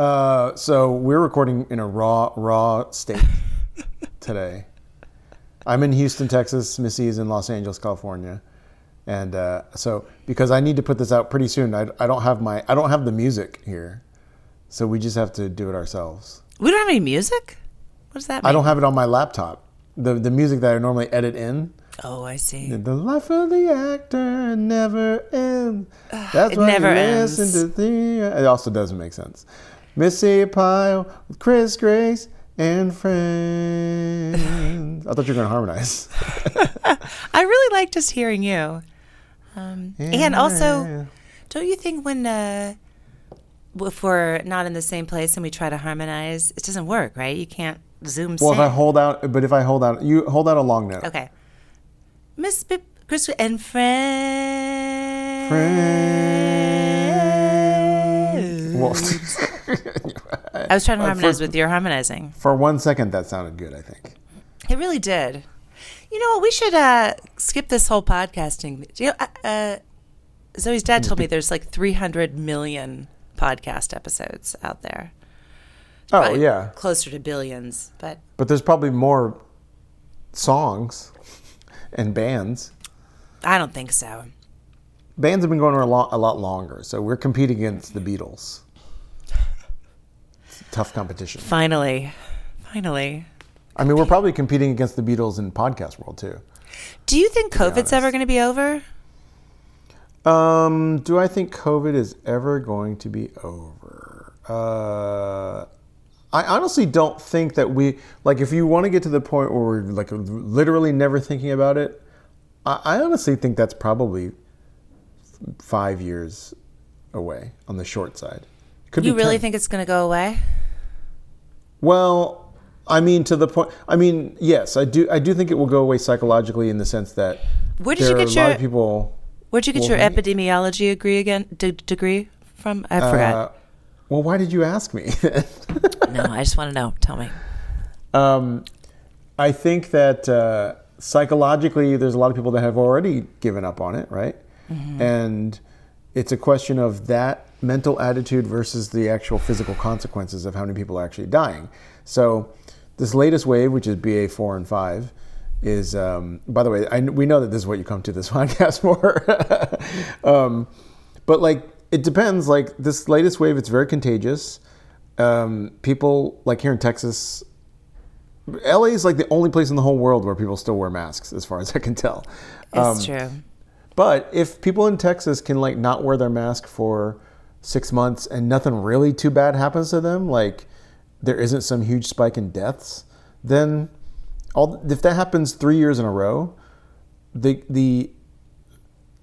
Uh, so we're recording in a raw, raw state today. I'm in Houston, Texas. Missi is in Los Angeles, California, and uh, so because I need to put this out pretty soon, I, I don't have my I don't have the music here, so we just have to do it ourselves. We don't have any music. What does that mean? I don't have it on my laptop. The the music that I normally edit in. Oh, I see. The life of the actor never ends. That's it why never you ends. listen to the. It also doesn't make sense. Missi Pyle with Chris Grace and friends. I thought you were going to harmonize. I really like just hearing you. Um, and also, don't you think when uh, if we're not in the same place and we try to harmonize, it doesn't work, right? You can't zoom. well, if I hold out, but if I hold out, you hold out a long note. okay, Miss Bip, Chris and friends. Well, I was trying to Uh, harmonize for- with your harmonizing. for one second, that sounded good. I think. It really did. You know what? We should uh, skip this whole podcasting. You know, uh, uh, Zoe's dad told me there's like 300 million podcast episodes out there. Oh Probably yeah, closer to billions. But but there's probably more songs and bands. I don't think so. bands have been going on a lot, a lot longer, so we're competing against the Beatles. Tough competition. Finally, finally. I mean, we're probably competing against the Beatles in podcast world too. Do you think COVID's ever going to be over? Um, do I think COVID is ever going to be over? Uh, I honestly don't think that we like. If you want to get to the point where we're like literally never thinking about it, I, I honestly think that's probably five years away on the short side. Could You really 10. think it's going to go away? Well, I mean, to the point. I mean, yes, I do. I do think it will go away psychologically in the sense that Where did there you get a your lot of people. Where'd you get your epidemiology degree again? D- degree from? I forgot. Uh, well, why did you ask me? no, I just want to know. Tell me. um, I think that uh, psychologically, there's a lot of people that have already given up on it, right? And it's a question of that mental attitude versus the actual physical consequences of how many people are actually dying. So, this latest wave, which is BA four and five, is um, by the way, I, we know that this is what you come to this podcast for. um, but like, it depends. Like this latest wave, it's very contagious. Um, people like here in Texas, LA is like the only place in the whole world where people still wear masks, as far as I can tell. It's Um, true. But if people in Texas can like not wear their mask for six months and nothing really too bad happens to them, like there isn't some huge spike in deaths, then all if that happens three years in a row, the the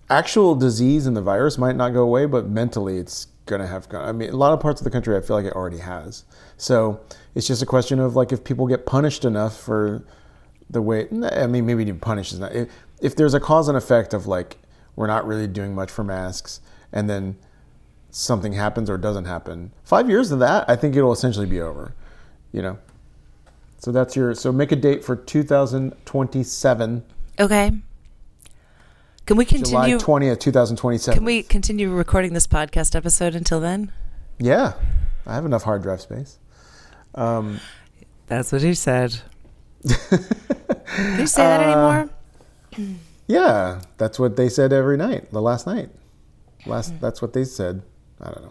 actual disease and the virus might not go away, but mentally it's gonna have. Gone. I mean, a lot of parts of the country, I feel like it already has. So it's just a question of like if people get punished enough for the way. I mean, maybe even punished is not. If, if there's a cause and effect of like we're not really doing much for masks, and then something happens or doesn't happen, five years of that, I think it'll essentially be over. You know. So that's your. So make a date for 2027, Okay. Can we continue July continue? 20th, 2027. Can we continue recording this podcast episode until then? Yeah, I have enough hard drive space. Um, That's what he said. Do you say that Uh, anymore? yeah, that's what they said every night. The last night, last that's what they said. I don't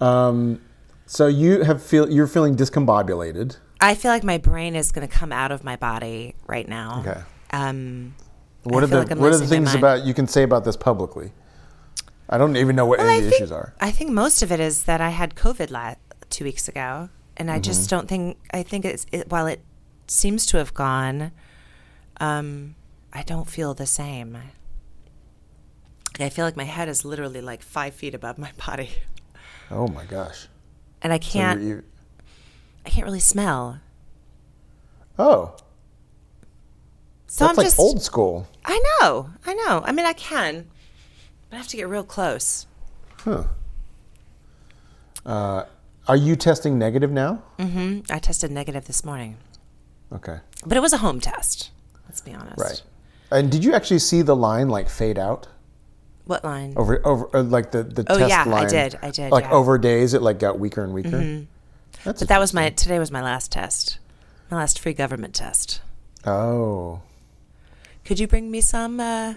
know. Um, so you have feel you're feeling discombobulated. I feel like my brain is going to come out of my body right now. Okay. Um, What I are the like what are the things about you can say about this publicly? I don't even know what Well, any of the think, issues are. I think most of it is that I had COVID la- two weeks ago, and I Mm-hmm. just don't think. I think it's it, while it seems to have gone, um, I don't feel the same. I feel like my head is literally like five feet above my body, Oh my gosh. and I can't. you're- you- I can't really smell. oh, So that's I'm like just. old school. I know. I know. I mean, I can, but I have to get real close. Huh. Uh, are you testing negative now? Mm hmm I tested negative this morning, Okay. but it was a home test. Let's be honest. Right. And did you actually see the line like fade out? What line? over over uh, like the the Oh, test yeah, I did, I did, Like yeah. Mm-hmm. over days, it like got weaker and weaker. That's but that was my today was my last test. My last free government test. oh Could you bring me some uh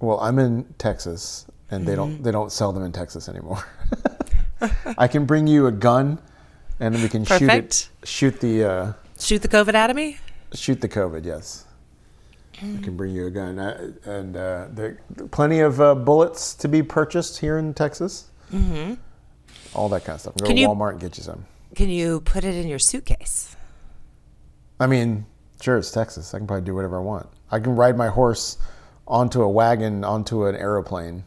well. I'm in Texas, and they Mm-hmm. don't they don't sell them in Texas anymore. I can bring you a gun, and then we can shoot Perfect. it. Shoot the uh, shoot the COVID out of me? shoot the COVID. Yes, I can bring you a gun, and uh, there plenty of uh, bullets to be purchased here in Texas. Mm-hmm. All that kind of stuff. Go Can to you- Walmart and get you some. Can you put it in your suitcase? I mean, sure, it's Texas. I can probably do whatever I want. I can ride my horse onto a wagon, onto an aeroplane.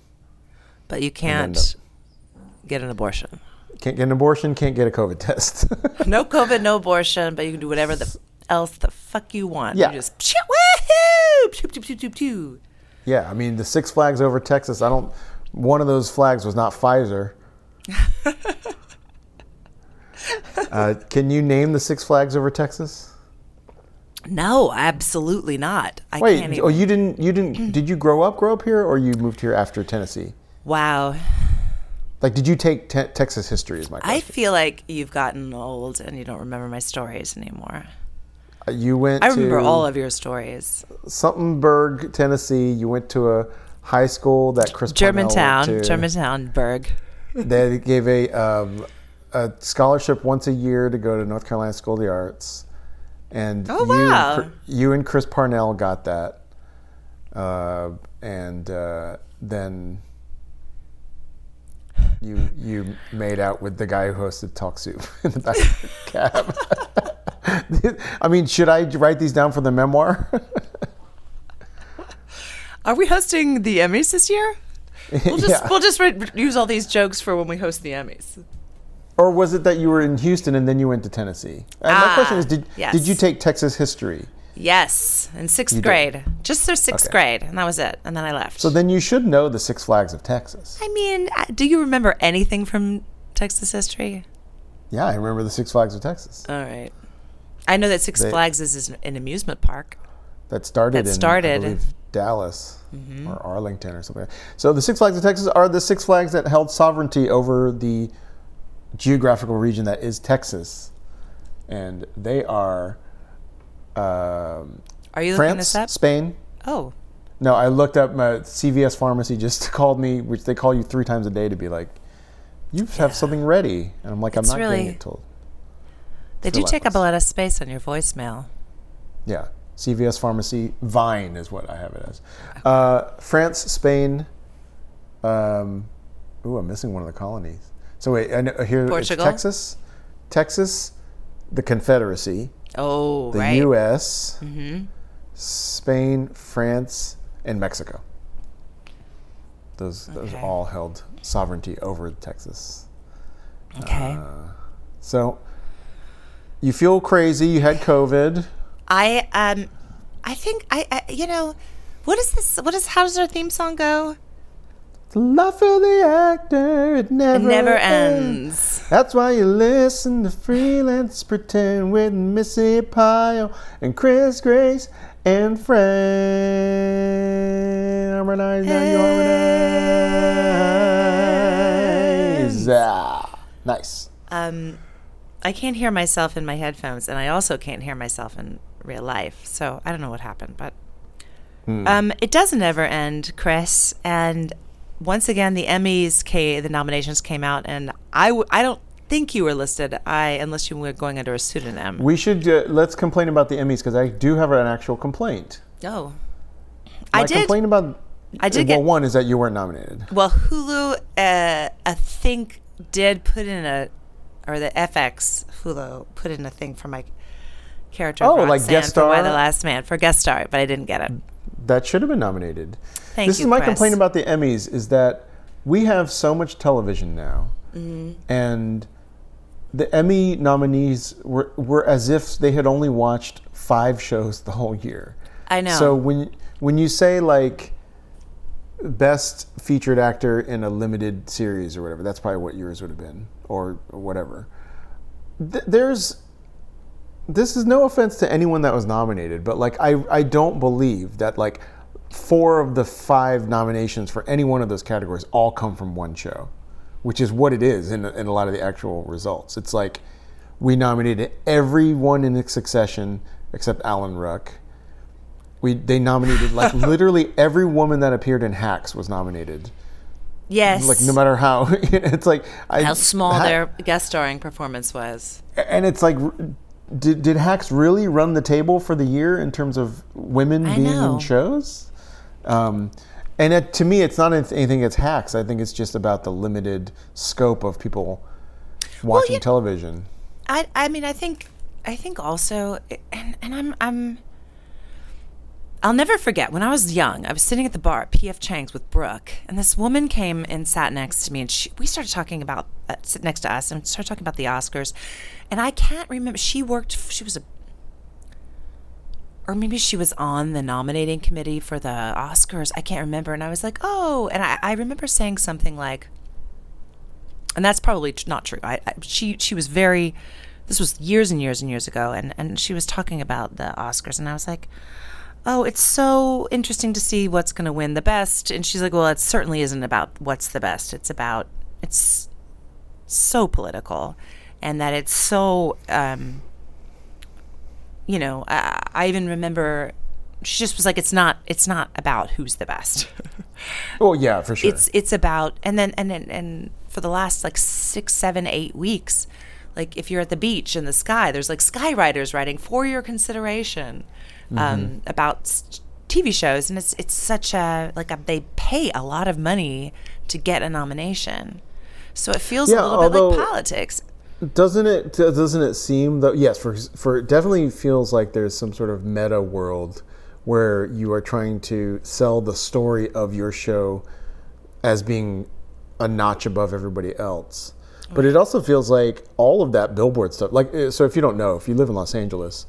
But you can't get an abortion. Can't get an abortion, can't get a COVID test. No COVID, no abortion, but you can do whatever the else the fuck you want. Yeah. You just woohoo, pew, pew, pew, pew, pew. yeah, I mean, the Six Flags over Texas, I don't, one of those flags was not Pfizer. uh, can you name the Six Flags over Texas? No, absolutely not. I Wait, can't oh, you didn't, you didn't, did you grow up, grow up here, or you moved here after Tennessee? Wow. Like, did you take te- Texas history? Is my I feel like you've gotten old and you don't remember my stories anymore. You went I remember all of your stories. Somethingburg, Tennessee. You went to a high school that Chris Germantown, to. Germantown, Berg. They gave a um, a scholarship once a year to go to North Carolina School of the Arts, and Oh, you, wow. and, you and Chris Parnell got that, uh, and uh, then you you made out with the guy who hosted Talk Soup in the back of the cab. I mean, should I write these down for the memoir? Are we hosting the Emmys this year? We'll just Yeah. we'll just re- use all these jokes for when we host the Emmys. Or was it that you were in Houston and then you went to Tennessee? And my Ah, question is, did yes. did you take Texas history? Yes, in sixth You did. grade, just their sixth Okay. grade, and that was it. And then I left. So then you should know the Six Flags of Texas. I mean, do you remember anything from Texas history? Yeah, I remember the Six Flags of Texas. All right. I know that Six They- Flags is an amusement park. That started That in started. Mm-hmm. Believe, Dallas or Arlington or something. So the Six Flags of Texas are the Six Flags that held sovereignty over the geographical region that is Texas, and they are um, Are you looking France, this up? Spain. Oh, No, I looked up. My CVS pharmacy just called me, which they call you three times a day to be like, "You have something ready," and I'm like, "I'm It's not getting it told." They do take up a lot of space on your voicemail. Yeah, CVS pharmacy Vine is what I have it as. Uh, France, Spain. Um, ooh, I'm missing one of the colonies. So wait, I know, here Portugal? it's Texas, Texas, the Confederacy, Oh, the right. U.S., Spain, France, and Mexico. Those those Okay. all held sovereignty over Texas. Okay. uh, So you feel crazy. You had COVID. I um, I think I, I you know, what is this? What is how does our theme song go? The life of the actor, it never, It never, ends. ends. That's why you listen to Freelance Pretend with Missi Pyle and Chris Grace and friend. Harmonize, now you harmonize. Ah, nice. Um, I can't hear myself in my headphones, and I also can't hear myself in real life. So I don't know what happened, but um, it doesn't ever end, Chris. And once again, the Emmys, came, the nominations came out, and I, w- I don't think you were listed. I unless you were going under a pseudonym. We should uh, let's complain about the Emmys because I do have an actual complaint. oh, My I did complain about I did well, get- one is that you weren't nominated. Well, Hulu, uh, I think, did put in a, or the FX Hulu put in a thing for my character. Oh, like guest for Why the star? Last Man for guest star, but I didn't get it. That should have been nominated. Thank this you, is my Chris. complaint about the Emmys is that we have so much television now, Mm-hmm. and the Emmy nominees were were as if they had only watched five shows the whole year. I know. So when when you say like best featured actor in a limited series or whatever, that's probably what yours would have been or whatever. Th- there's this is no offense to anyone that was nominated, but like I I don't believe that like four of the five nominations for any one of those categories all come from one show, which is what it is in, in a lot of the actual results. It's like we nominated everyone in succession except Alan Ruck. We they nominated like literally every woman that appeared in Hacks was nominated. Yes. Like no matter how it's like I, How small Ha- their guest starring performance was. and it's like did, did hacks really run the table for the year in terms of women I being know. in shows um, and it, to me it's not anything it's hacks i think it's just about the limited scope of people watching you- television I I mean I think I think also and and I'm I'm I'll never forget when I was young. I was sitting at the bar at PF Chang's with Brooke, and this woman came and sat next to me, and she, we started talking about uh, sit next to us and started talking about the Oscars. And I can't remember. She worked. She was a, or maybe she was on the nominating committee for the Oscars. I can't remember. And I was like, oh, and I, I remember saying something like, and that's probably not true. I, I she she was very. This was years and years and years ago, and and she was talking about the Oscars, and I was like, "Oh, it's so interesting to see what's going to win the best." And she's like, "Well, it certainly isn't about what's the best. It's about it's so political, and that it's so." Um, you know, I, I even remember she just was like, "It's not. It's not about who's the best." oh yeah for sure it's it's about and then and then and for the last like six seven eight weeks like if you're at the beach in the sky there's like skywriters writing for your consideration um, about tv shows and it's it's such a like a, they pay a lot of money to get a nomination. So it feels Yeah, a little bit like politics. doesn't it doesn't it seem though yes for for it definitely feels like there's some sort of meta world where you are trying to sell the story of your show as being a notch above everybody else. But it also feels like all of that billboard stuff like uh, so if you don't know if you live in Los Angeles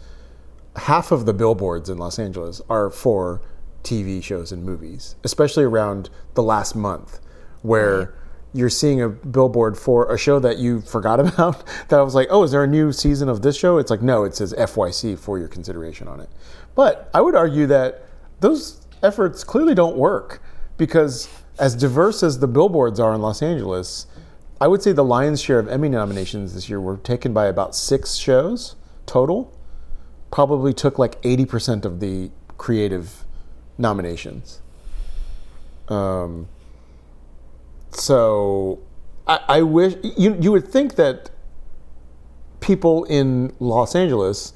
half of the billboards in Los Angeles are for TV shows and movies, especially around the last month, where you're seeing a billboard for a show that you forgot about. That I was like, oh, is there a new season of this show? It's like, no, it says FYC for your consideration on it. But I would argue that those efforts clearly don't work because, as diverse as the billboards are in Los Angeles, I would say the lion's share of Emmy nominations this year were taken by about six shows total probably took like 80% of the creative nominations. Um, so I, I wish you, you would think that people in Los Angeles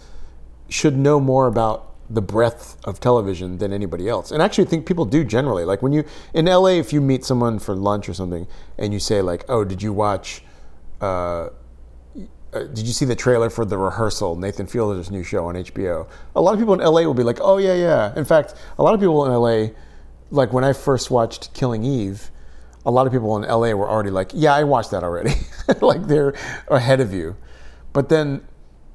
should know more about the breadth of television than anybody else. And I actually think people do generally. Like when you in LA if you meet someone for lunch or something and you say like, "Oh, did you watch uh, uh, did you see the trailer for the rehearsal nathan fielder's new show on hbo a lot of people in la will be like oh yeah yeah. In fact a lot of people in la like when i first watched killing eve a lot of people in la were already like yeah i watched that already. Like they're ahead of you. But then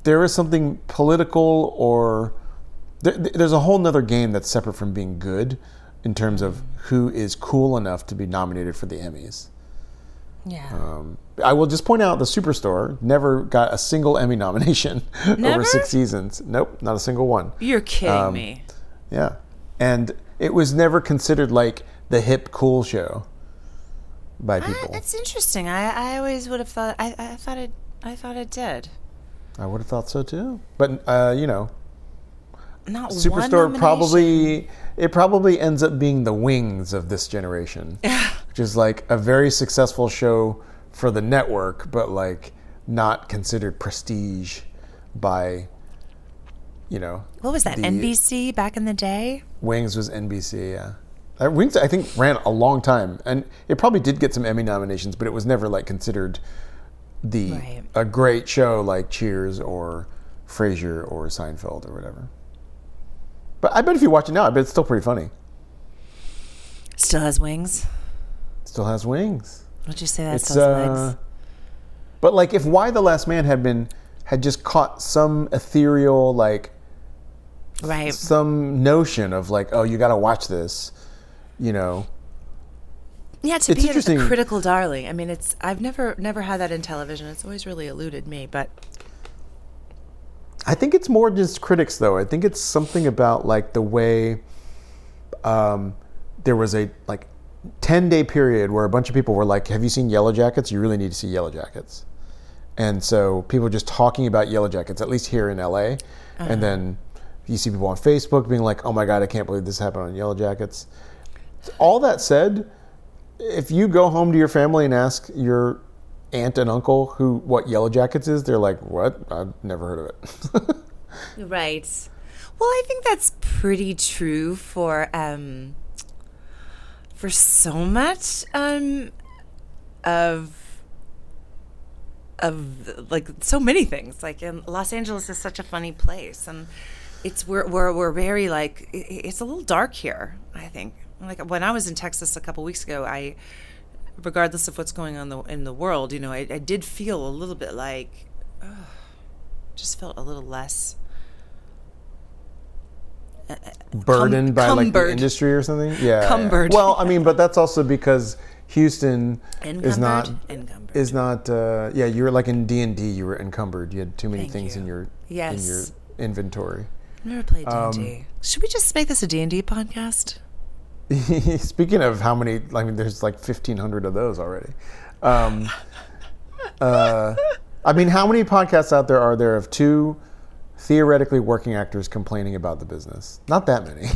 there is something political or there, there's a whole nother game that's separate from being good in terms of who is cool enough to be nominated for the emmys yeah. Um, I will just point out the Superstore never got a single Emmy nomination over six seasons. Nope, not a single one. you're kidding um, me. Yeah, and it was never considered like the hip cool show by people. that's interesting. I, I always would have thought I, I thought it I thought it did. I would have thought so too. But uh, you know, not one Superstore probably it probably ends up being the wings of this generation, which is like a very successful show for the network, but like not considered prestige by you know. what was that NBC back in the day Wings was NBC, yeah. Uh, Wings, I think, ran a long time, and it probably did get some Emmy nominations, but it was never like considered the Right. a great show like Cheers or Frasier or Seinfeld or whatever. But I bet if you watch it now, I bet it's still pretty funny. still has wings still has wings. would you say that It's still has uh, legs but like if Y: The Last Man had been had just caught some ethereal like right some notion of like oh you got to watch this, you know. Yeah, to It's be a, critical darling. I mean, it's I've never never had that in television. It's always really eluded me. But I think it's more just critics, though. I think it's something about like the way um, there was a like 10 day period where a bunch of people were like, Have you seen Yellow Jackets? You really need to see Yellow Jackets. And so people just talking about Yellow Jackets, at least here in LA. And then you see people on Facebook being like, Oh my God, I can't believe this happened on Yellow Jackets. All that said, if you go home to your family and ask your aunt and uncle who what Yellow Jackets is, they're like, What? I've never heard of it. Right. Well, I think that's pretty true for um for so much um of of like so many things. Like in Los Angeles is such a funny place and it's we're we're, we're very like it's a little dark here, I think. Like when I was in Texas a couple weeks ago, I regardless of what's going on the, in the world, you know, I, I did feel a little bit like just felt a little less burdened by like the industry or something. Yeah, yeah. Cumbered. Well, I mean, but that's also because Houston is not Encumbered? Encumbered. is not. Uh, yeah, you were like in D and D. You were encumbered. You had too many Thank things you. in your Yes. in your inventory. Never played D&D. Um, Should we just make this a D&D podcast? Speaking of how many, I mean, there's like 1,500 of those already. Um, uh, I mean, how many podcasts out there are there of two theoretically working actors complaining about the business? Not that many.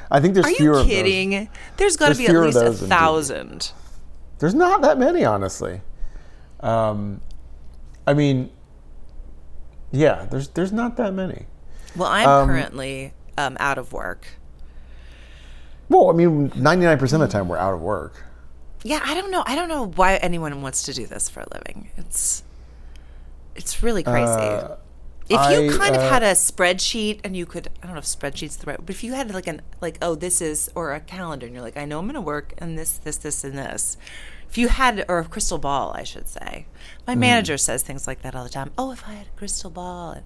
I think there's Are fewer you of those. kidding? There's got to be at least a thousand. There's not that many, honestly. Um, I mean, yeah, there's there's not that many. Well, I'm Um, currently um, out of work. Well, I mean, 99% of the time we're out of work. Yeah, I don't know. I don't know why anyone wants to do this for a living. It's it's really crazy. Uh, if you I, kind of uh, had a spreadsheet and you could, I don't know if spreadsheet's the right, but if you had like an like, oh, this is or a calendar, and you're like, I know I'm going to work and this, this, this, and this. If you had or a crystal ball, I should say. My manager says things like that all the time. Oh, if I had a crystal ball, and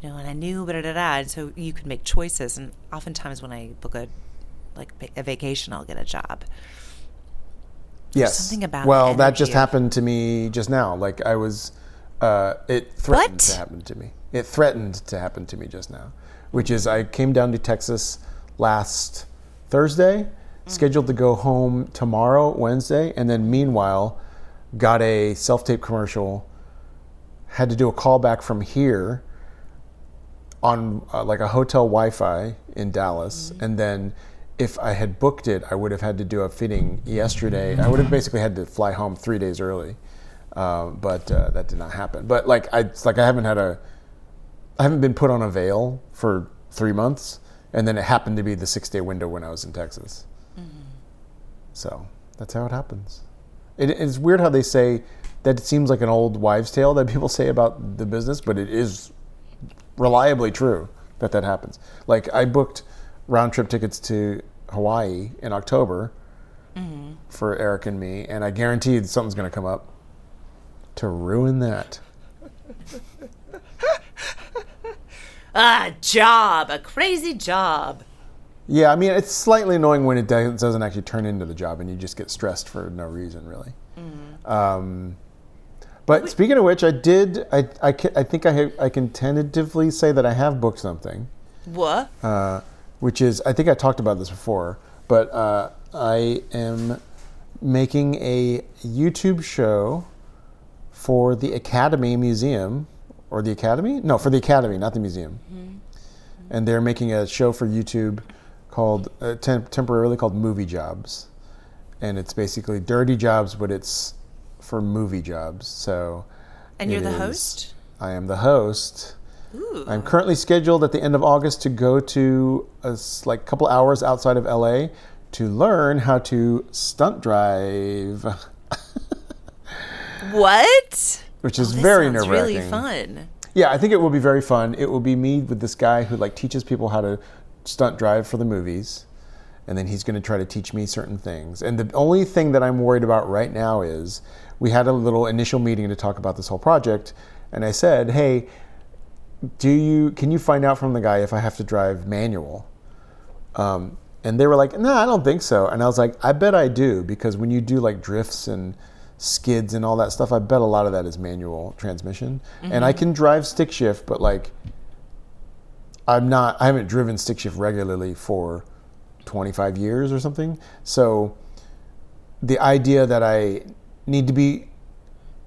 you know, and I knew, da da da, and so you could make choices. And oftentimes when I book a like a vacation, I'll get a job. Yes. something about well, that just of- happened to me just now. Like I was, uh, it threatened What? to happen to me. It threatened to happen to me just now, which is I came down to Texas last Thursday, scheduled to go home tomorrow, Wednesday, and then meanwhile, got a self-tape commercial. Had to do a callback from here on uh, like a hotel Wi-Fi in Dallas, and then if I had booked it, I would have had to do a fitting yesterday. I would have basically had to fly home three days early, uh, but uh, that did not happen. But like I, it's like I haven't had a, I haven't been put on a veil for three months, and then it happened to be the six-day window when I was in Texas. Mm-hmm. So that's how it happens. It, it's weird how they say that it seems like an old wives' tale that people say about the business, but it is reliably true that that happens. Like I booked round trip tickets to Hawaii in October mm-hmm. for Eric and me, and I guaranteed something's going to come up to ruin that. Ah, job, a crazy job. Yeah, I mean it's slightly annoying when it doesn't actually turn into the job, and you just get stressed for no reason, really. Um, but speaking of which, I did. I I, I think I ha- I can tentatively say that I have booked something. What? uh, which is I think I talked about this before, but uh, I am making a YouTube show for the Academy Museum or the Academy? No, for the Academy, not the museum. And they're making a show for YouTube called uh, temp- temporarily called Movie Jobs, and it's basically dirty jobs, but it's for movie jobs. So. And you're the is- host? I am the host. Ooh. I'm currently scheduled at the end of August to go to a like couple hours outside of LA to learn how to stunt drive, What? Which is Oh, very nerve wracking. really fun. Yeah, I think it will be very fun. It will be me with this guy who like teaches people how to stunt drive for the movies, and then he's going to try to teach me certain things. And the only thing that I'm worried about right now is we had a little initial meeting to talk about this whole project, and I said, "Hey, do you can you find out from the guy if I have to drive manual?" Um, and they were like, "No, I don't think so." And I was like, "I bet I do because when you do like drifts and skids and all that stuff, I bet a lot of that is manual transmission. And I mm-hmm. can drive stick shift, but like I'm not I haven't driven stick shift regularly for 25 years or something. So the idea that I need to be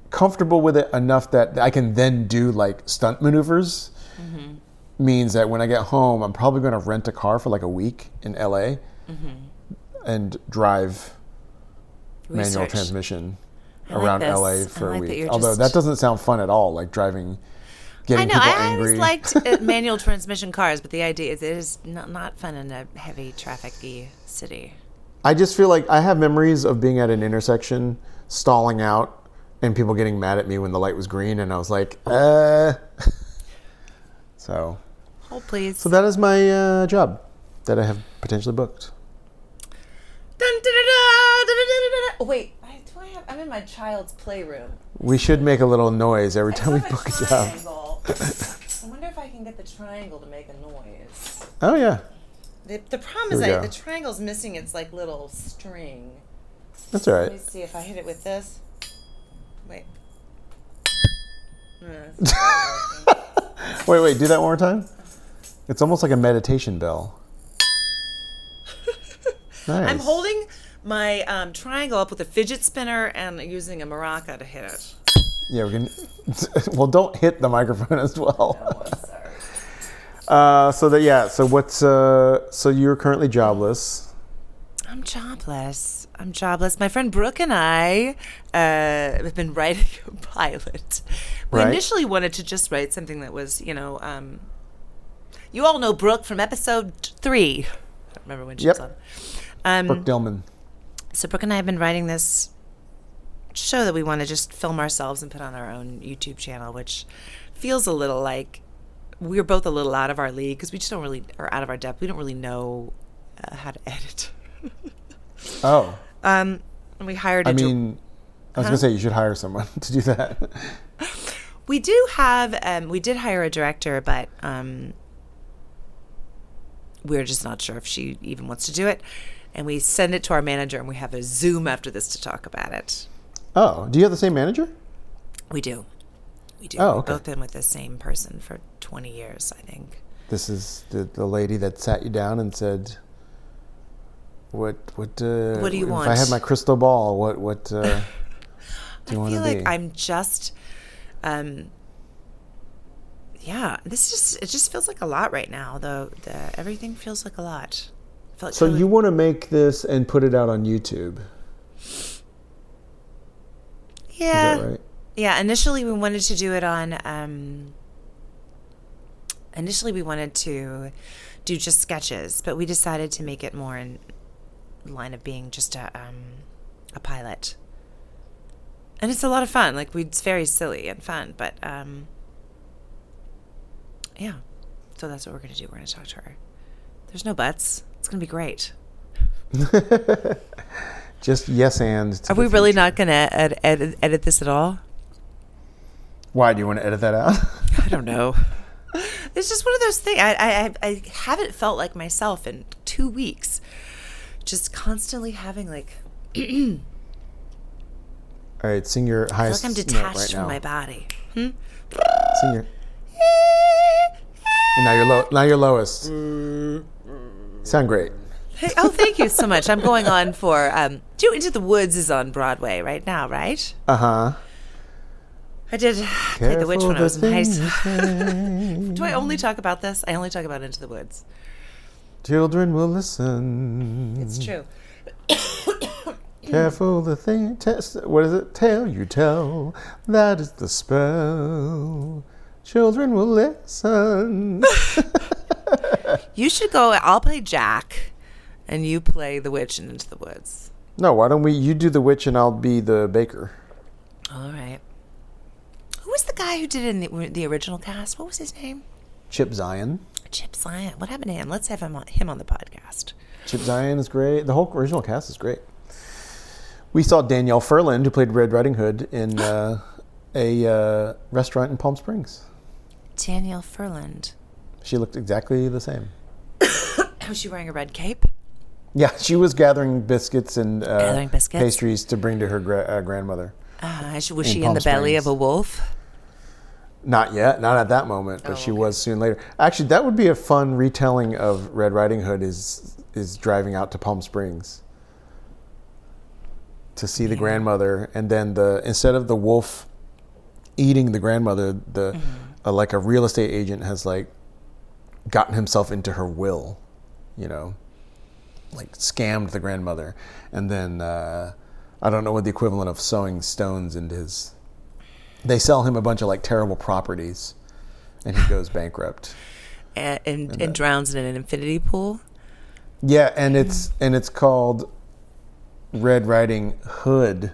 comfortable with it enough that I can then do like stunt maneuvers mm-hmm. means that when I get home, I'm probably going to rent a car for like a week in LA mm-hmm. and drive manual transmission Around like LA for like a week. That Although that doesn't sound fun at all, like driving. Getting I know. I angry. always liked uh, manual transmission cars, but the idea is it is not, not fun in a heavy trafficy city. I just feel like I have memories of being at an intersection, stalling out, and people getting mad at me when the light was green, and I was like, uh. so. Hold please. So that is my uh, job that I have potentially booked. Wait, I, do I have, I'm in my child's playroom. We should make a little noise every time we I a book a job. I wonder if I can get the triangle to make a noise. Oh yeah, The, the problem Here is we I, go. the triangle's missing its like little string. that's all Let me see if I hit it with this. Wait. It's not working. Wait, wait, do that one more time. It's almost like a meditation bell. Nice. I'm holding my um, triangle up with a fidget spinner and using a maraca to hit it. Yeah, we can. well, don't hit the microphone as well. Uh, so that yeah. So what's uh? So you're currently jobless. I'm jobless. I'm jobless. My friend Brooke and I uh, have been writing a pilot. We Right. initially wanted to just write something that was, you know, um, you all know Brooke from episode three. I don't remember when she was on. Um, Brooke Dillman. So Brooke and I have been writing this show that we want to just film ourselves and put on our own YouTube channel, which feels a little like we're both a little out of our league because we just don't really, are out of our depth. We don't really know uh, how to edit. Oh, Um, and we hired. a I mean, I was Huh? gonna say you should hire someone to do that. we do have. Um, we did hire a director, but um, we're just not sure if she even wants to do it. And we send it to our manager, and we have a Zoom after this to talk about it. oh, do you have the same manager? We do. We do. Oh, We've okay. both been with the same person for 20 years, I think. This is the, the lady that sat you down and said, "What what uh, What do you if want?" I had my crystal ball, what what uh, do you I want to feel be?" like I'm just, um, yeah. This just it just feels like a lot right now. Though the everything feels like a lot. Like so you want to make this and put it out on YouTube? yeah, right? yeah. Initially, we wanted to do it on. Um, initially, we wanted to do just sketches, but we decided to make it more in line of being just a um, a pilot. And it's a lot of fun. Like we, it's very silly and fun, but um, yeah. So that's what we're gonna do. We're gonna talk to her. There's no buts. It's gonna be great. Just yes and. to Are we really future. not gonna ed- edit, edit this at all? Why do you want to edit that out? I don't know. It's just one of those things. I, I I- I haven't felt like myself in two weeks. Just constantly having like, All right, sing your highest feel highest like I'm detached right from now. my body. Hmm? Sing your. And now you're low. Now you're lowest. Uh, Sound great. Hey, oh, thank you so much. I'm going on for um, Two Into the Woods is on Broadway right now, right? Uh huh. I did play the witch when I was in high school. Do I only talk about this? I only talk about Into the Woods. Children will listen. It's true. Careful the thing. Test. What is it? Tell you tell. That is the spell. Children will listen. You should go. I'll play Jack, and you play the witch in Into the Woods. no, why don't we? You do the witch and I'll be the baker. All right. Who was the guy who did it in the, the original cast? What was his name? Chip Zien. Chip Zien. What happened to him? Let's have him on, him on the podcast. Chip Zien is great. The whole original cast is great. We saw Danielle Ferland, who played Red Riding Hood, in uh, a uh, restaurant in Palm Springs. Danielle Ferland. She looked exactly the same. Was she wearing a red cape? Yeah, she was gathering biscuits and uh, Gathering biscuits? pastries to bring to her gra- uh, grandmother. Uh, was In she in the belly of a wolf? Not yet, not at that moment, but Oh, she okay. was soon later. Actually, that would be a fun retelling of Red Riding Hood. Is is driving out to Palm Springs to see the grandmother, and then the instead of the wolf eating the grandmother, the uh, like a real estate agent has like gotten himself into her will, you know, like scammed the grandmother, and then uh, I don't know what the equivalent of sewing stones into his. They sell him a bunch of like terrible properties, and he goes bankrupt. And, and, and drowns in an infinity pool. Yeah, and it's and it's called Red Riding Hood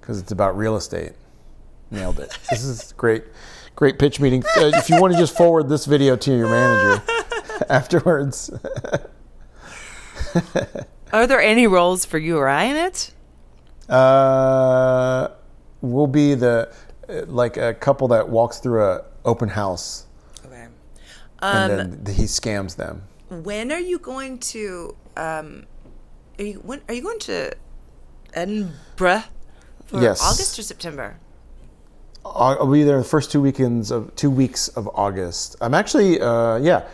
because it's about real estate. Nailed it. This is great, great pitch meeting. Uh, if you want to just forward this video to your manager afterwards. Are there any roles for you or I in it? Uh, we'll be the uh, like a couple that walks through a open house Okay. and Um, then he scams them. when are you going to? Um, are you when are you going to Edinburgh for Yes. August or September? I'll be there the first two weekends of two weeks of August. I'm actually, uh, yeah,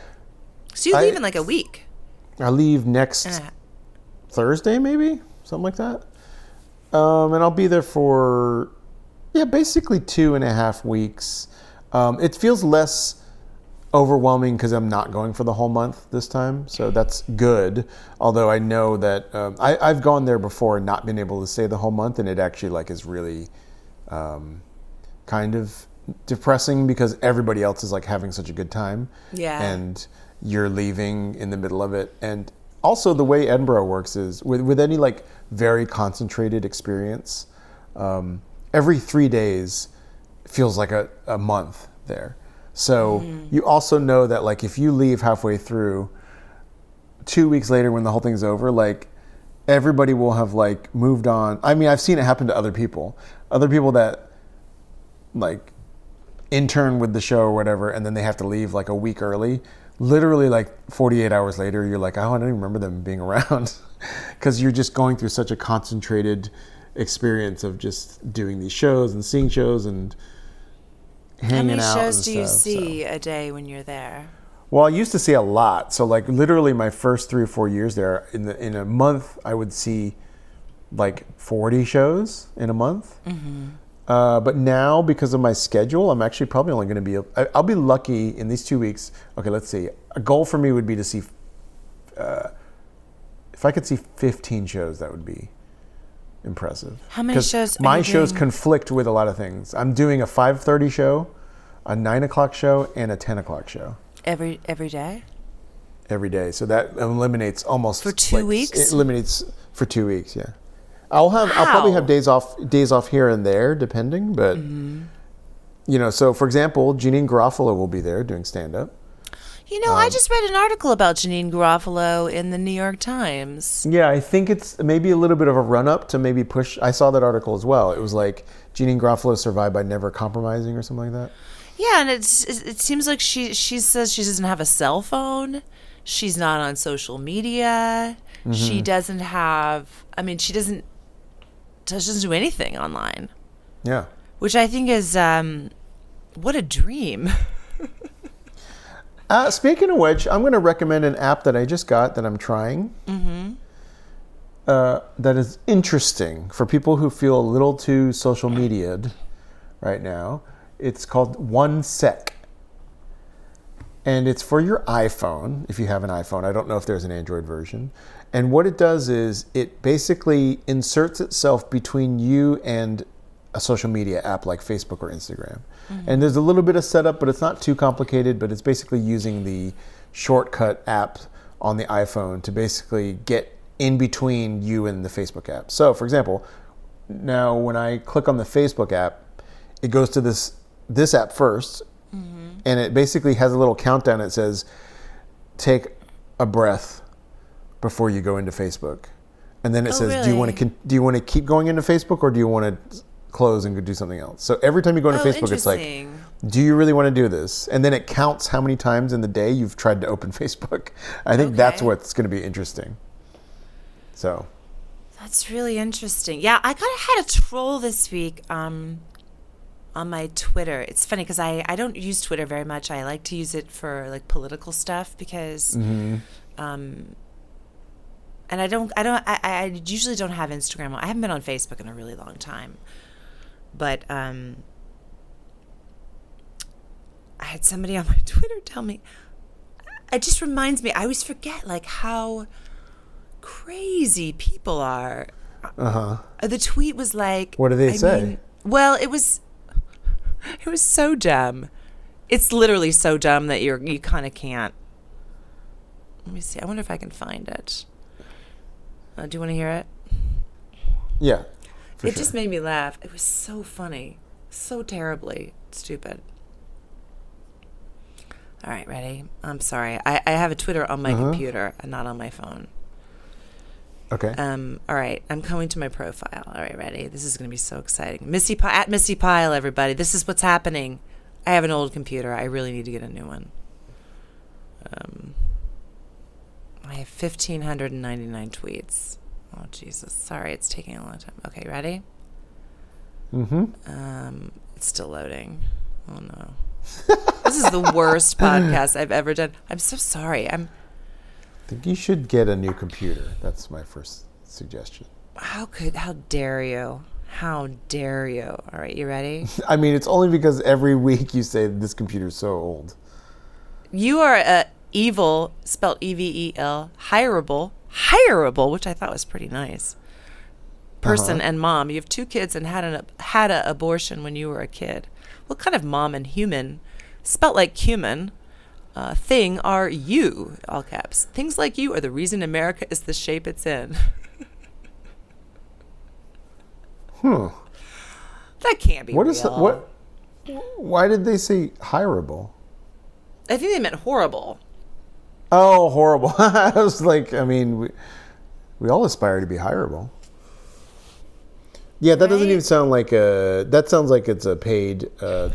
So you I- leave in like a week. I leave next a- Thursday, maybe something like that. Um, and I'll be there for yeah, basically two and a half weeks. Um, it feels less overwhelming because I'm not going for the whole month this time, so that's good. Although I know that um, I, I've gone there before and not been able to stay the whole month, and it actually like is really um, kind of depressing because everybody else is like having such a good time, Yeah. and you're leaving in the middle of it, and also the way Edinburgh works is with with any like very concentrated experience. Um, every three days feels like a, a month there. So you also know that like if you leave halfway through, two weeks later when the whole thing's over, like everybody will have like moved on. I mean, I've seen it happen to other people, other people that like intern with the show or whatever, and then they have to leave like a week early. Literally, like 48 hours later, you're like, oh, I don't even remember them being around because you're just going through such a concentrated experience of just doing these shows and seeing shows and hanging out. How many shows do you stuff, so. see a day when you're there? Well, I used to see a lot. So like literally my first three or four years there, in the in a month I would see like forty shows in a month. Mm-hmm. Uh, but now because of my schedule, I'm actually probably only going to be. I- I'll be lucky in these two weeks. Okay, let's see. A goal for me would be to see. Uh, if I could see 15 shows, that would be impressive. How many shows My shows doing? conflict with a lot of things. I'm doing a 5:30 show, a nine o'clock show, and a 10 o'clock show Every every day? every day. So that eliminates almost For two like, weeks? It eliminates for two weeks. Yeah, I'll have I'll probably have days off days off here and there depending, but Mm-hmm. you know. So for example, Janeane Garofalo will be there doing stand up. You know, Um, I just read an article about Janeane Garofalo in the New York Times. Yeah, I think it's maybe a little bit of a run up to maybe push. I saw that article as well. It was like Janeane Garofalo survived by never compromising or something like that. Yeah, and it's it it seems like she she says she doesn't have a cell phone. She's not on social media. Mm-hmm. She doesn't have. I mean, she doesn't. Doesn't do anything online, Yeah. which I think is um, what a dream. Uh, speaking of which, I'm going to recommend an app that I just got that I'm trying. Uh, that is interesting for people who feel a little too social media'd right now. It's called One Sec. And it's for your iPhone, if you have an iPhone. I don't know if there's an Android version. And what it does is it basically inserts itself between you and a social media app like Facebook or Instagram. Mm-hmm. And there's a little bit of setup, but it's not too complicated. But it's basically using the shortcut app on the iPhone to basically get in between you and the Facebook app. So, for example, now when I click on the Facebook app, it goes to this this app 1st mm-hmm. and it basically has a little countdown. It says, "Take a breath before you go into Facebook," and then it Oh, says, "Do you want to do you want to keep going into Facebook or do you want to close and do something else?" So every time you go into Oh, Facebook, it's like, "Do you really want to do this?" And then it counts how many times in the day you've tried to open Facebook. I think that's what's going to be interesting. So That's really interesting. Yeah, I kind of had a troll this week um, on my Twitter. It's funny because I, I don't use Twitter very much. I like to use it for like political stuff because um, and I don't, I don't, I, I usually don't have Instagram. I haven't been on Facebook in a really long time, but um, I had somebody on my Twitter tell me. It just reminds me. I always forget like how crazy people are. Uh huh. The tweet was like, What do they I say? mean, well, it was, it was so dumb. It's literally so dumb that you're you kind of can't. Let me see. I wonder if I can find it. Uh, do you want to hear it? Yeah. it sure. just made me laugh. It was so funny, so terribly stupid. All right, ready? I'm sorry. I, I have a Twitter on my Uh-huh. computer and not on my phone. Okay. Um, all right, I'm coming to my profile. All right, ready? This is going to be so exciting. Missi Pi- at Missi Pyle, everybody. This is what's happening. I have an old computer. I really need to get a new one. Um, I have 1,599 tweets. Oh, Jesus. Sorry, it's taking a long time. Okay, ready? mm-hmm. Um, it's still loading. Oh, no. this is the worst podcast I've ever done. I'm so sorry. I'm. I think you should get a new computer. That's my first suggestion. How could. How dare you? How dare you? All right, you ready? I mean, it's only because every week you say this computer's so old. You are a evil, spelled E V E L, hireable, hireable, which I thought was pretty nice. Person Uh-huh. and mom. You have two kids and had an had an abortion when you were a kid. What kind of mom and human, spelt like human, uh, thing are you? All caps. Things like you are the reason America is the shape it's in. Hmm. that can't be What real. is what? Why did they say hireable? I think they meant horrible. Oh, horrible! I was like, I mean, we, we all aspire to be hireable. Yeah, that doesn't Right? even sound like a. That sounds like it's a paid uh,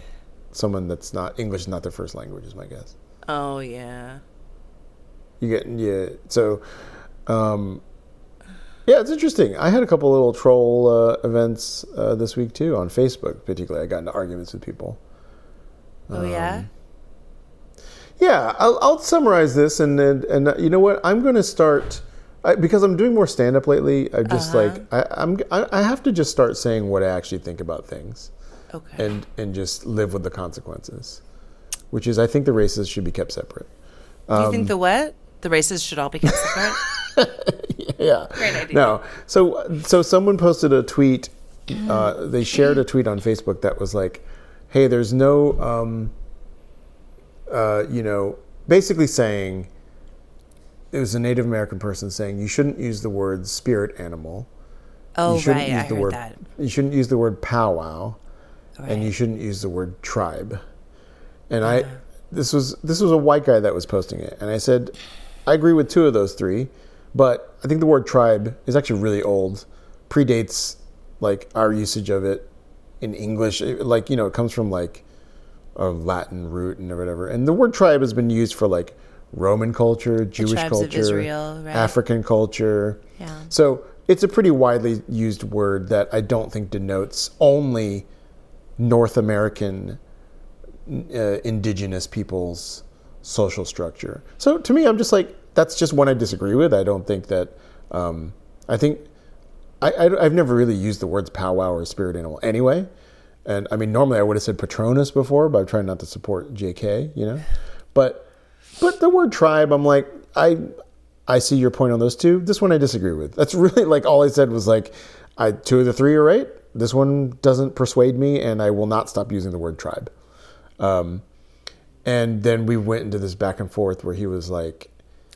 someone that's not English is not their first language. Is my guess. Oh yeah. You get yeah. So, um, yeah, it's interesting. I had a couple little troll uh, events uh, this week too on Facebook. Particularly, I got into arguments with people. Oh yeah. Um, Yeah, I'll, I'll summarize this, and and, and you know what? I'm going to start I, because I'm doing more stand up lately. I just Uh-huh. like I, I'm I, I have to just start saying what I actually think about things, Okay. and and just live with the consequences. Which is, I think the races should be kept separate. Do you um, think the what? The races should all be kept separate. yeah. Great idea. No. So so someone posted a tweet. Uh, they shared a tweet on Facebook that was like, "Hey, there's no, um, uh, you know, basically saying." It was a Native American person saying you shouldn't use the word spirit animal. Oh you shouldn't right, use I the heard word. that. You shouldn't use the word powwow, Right. and you shouldn't use the word tribe. And I, this was this was a white guy that was posting it, and I said, I agree with two of those three, but I think the word tribe is actually really old, predates like our usage of it in English. It- like you know, it comes from like a Latin root and whatever. And the word tribe has been used for like Roman culture, Jewish culture, Israel, right? African culture. Yeah. So it's a pretty widely used word that I don't think denotes only North American uh, indigenous people's social structure. So to me, I'm just like, that's just one I disagree with. I don't think that, um, I think, I, I, have never really used the words powwow or spirit animal anyway. And I mean, normally I would have said Patronus before, but I'm trying not to support JK, you know? But, but the word tribe, I'm like, I, I see your point on those two. This one I disagree with. That's really like all I said was like, I, two of the three are right. This one doesn't persuade me, and I will not stop using the word tribe. Um, and then we went into this back and forth where he was like,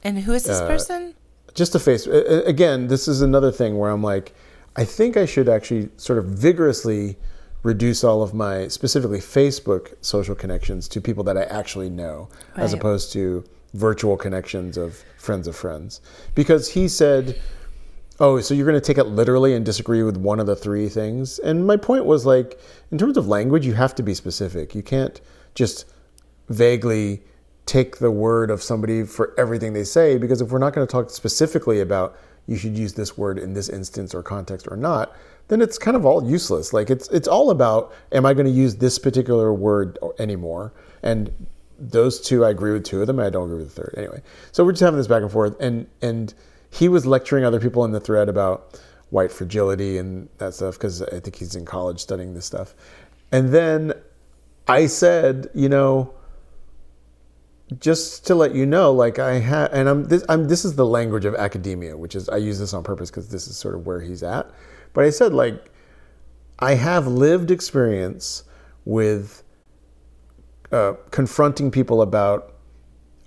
And who is this uh, person? just a face. Again, this is another thing where I'm like, I think I should actually sort of vigorously reduce all of my specifically Facebook social connections to people that I actually know, as opposed to virtual connections of friends of friends. Because he said, Oh, so you're going to take it literally and disagree with one of the three things? And my point was like, in terms of language, you have to be specific. You can't just vaguely take the word of somebody for everything they say, because if we're not going to talk specifically about you should use this word in this instance or context or not, then it's kind of all useless. Like it's it's all about am I going to use this particular word anymore? And those two, I agree with two of them. I don't agree with the third. Anyway, so we're just having this back and forth, and and he was lecturing other people in the thread about white fragility and that stuff because I think he's in college studying this stuff. And then I said, you know, just to let you know, like I have, and I'm this, I'm this is the language of academia, which is I use this on purpose because this is sort of where he's at. But I said, like, I have lived experience with uh, confronting people about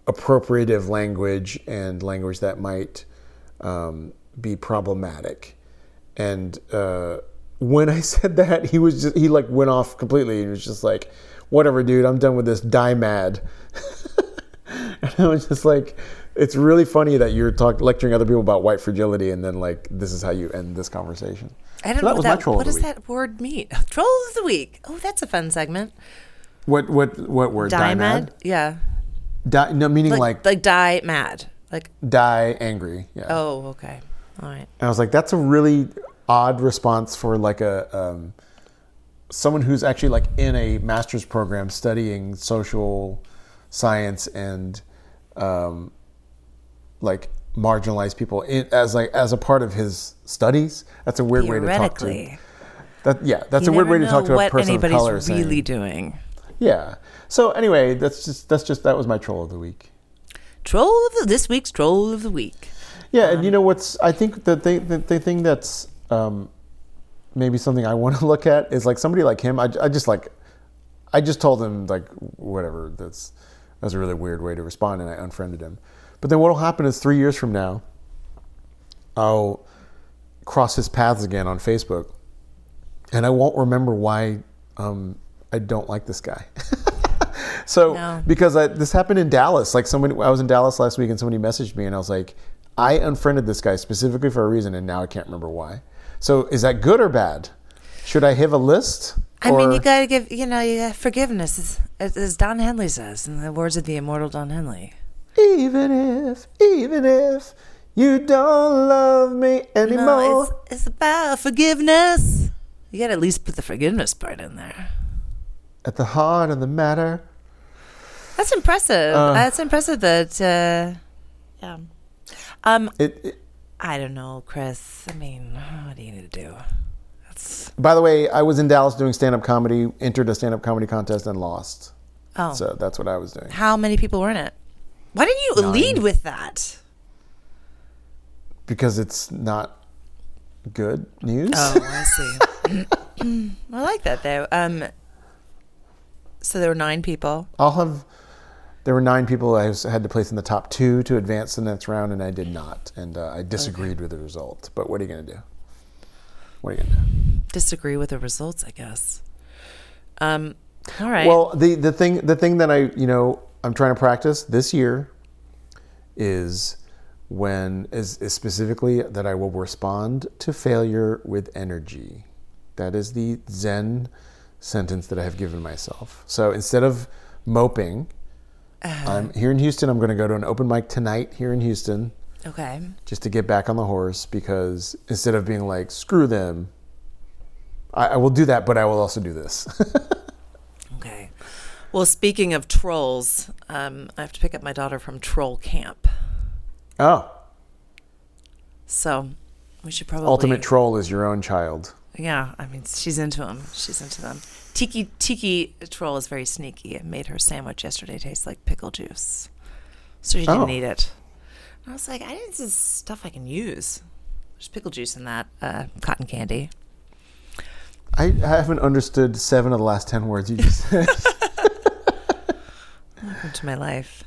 appropriative language and language that might um, be problematic. And uh, when I said that, he was just he like went off completely. He was just like, "Whatever, dude. I'm done with this. Die mad." and I was just like, "It's really funny that you're talking lecturing other people about white fragility, and then like this is how you end this conversation." I don't So know that what, that, troll what does week. that word mean. Troll of the week. Oh, that's a fun segment. What what what word? Die mad? Yeah. Die, no, meaning Like, like, like die mad. Like die angry. Yeah. oh, okay. All right. And I was like, that's a really odd response for like a um, someone who's actually like in a master's program studying social science and um, like marginalized people in, as like as a part of his studies. That's a weird way to talk to. That yeah, that's You a weird way to talk to a person of anybody's color. saying- really doing. yeah. So anyway, that's just that's just that was my troll of the week. Troll of the this week's troll of the week. Yeah, and you know what's? I think the thing, the, the thing that's um, maybe something I want to look at is like somebody like him. I, I just like, I just told him like whatever. That's that's a really weird way to respond, and I unfriended him. But then what'll happen is three years from now, I'll cross his paths again on Facebook, and I won't remember why um, I don't like this guy. so No. because I, this happened in Dallas, like somebody, I was in Dallas last week, and somebody messaged me, and I was like, I unfriended this guy specifically for a reason, and now I can't remember why. So is that good or bad? Should I have a list? I mean, you gotta give, you know, you forgiveness, as, as- as Don Henley says in the words of the immortal Don Henley. even if, even if you don't love me anymore. No, it's, it's about forgiveness. You gotta at least put the forgiveness part in there. At the heart of the matter. That's impressive. Uh, That's impressive that, uh, yeah. Um, It, it, I don't know, Chris. I mean, what do you need to do? By the way, I was in Dallas doing stand-up comedy, entered a stand-up comedy contest, and lost. oh. So that's what I was doing. How many people were in it? Why didn't you Nine. lead with that? Because it's not good news. Oh, I see. I like that though. Um, so there were nine people. I'll have. There were nine people I was, had to place in the top two to advance the next round, and I did not. And uh, I disagreed with the result. But what are you going to do? What are you going to do? Disagree with the results, I guess. Um, all right. Well, the the thing the thing that I you know I'm trying to practice this year is when is, is specifically that I will respond to failure with energy. That is the Zen sentence that I have given myself. So instead of moping, I'm here in Houston. I'm going to go to an open mic tonight here in Houston okay. just to get back on the horse because instead of being like screw them, I, I will do that, but I will also do this. Okay. Well, speaking of trolls, um, I have to pick up my daughter from troll camp. oh. So we should probably Ultimate troll is your own child. Yeah, I mean, she's into them. She's into them. Tiki Tiki troll is very sneaky. It made her sandwich yesterday taste like pickle juice, so she didn't Oh. eat it. And I was like, I didn't. This is stuff I can use. There's pickle juice in that uh, cotton candy. I haven't understood seven of the last ten words you just said. Welcome to my life.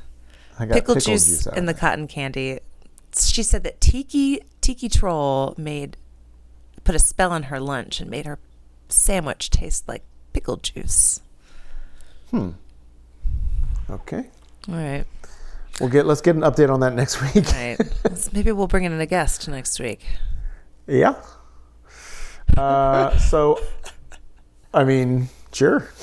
I got Pickle, juice, out in of the cotton candy. She said that Tiki Tiki troll made put a spell on her lunch and made her sandwich taste like pickle juice. Hmm. Okay. All right. We'll get let's get an update on that next week. Right. Let's- Maybe we'll bring in a guest next week. yeah. Uh, so, I mean, sure.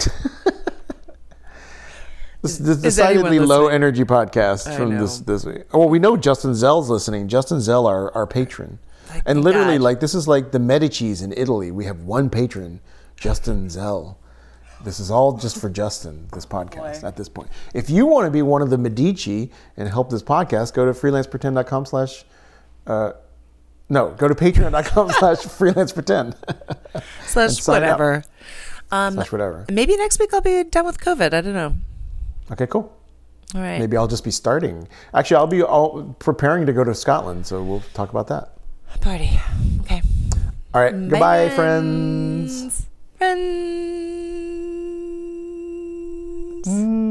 this, this is decidedly low energy podcast I from this know. this week. Oh, well, we know Justin Zell's listening. Justin Zell, our, our patron, Thank and literally, God. like this is like the Medici's in Italy. We have one patron, Justin Zell. This is all just for Justin, this podcast at this point. If you want to be one of the Medici and help this podcast, go to freelancepretend.com slash Uh, no, go to patreon.com slash freelance pretend. Slash whatever. up. Um, slash whatever. maybe next week I'll be done with COVID. I don't know. Okay, cool. All right. Maybe I'll just be starting. Actually, I'll be all preparing to go to Scotland, so we'll talk about that. Party. Okay. All right, goodbye, Bye, friends. Friends. Mm.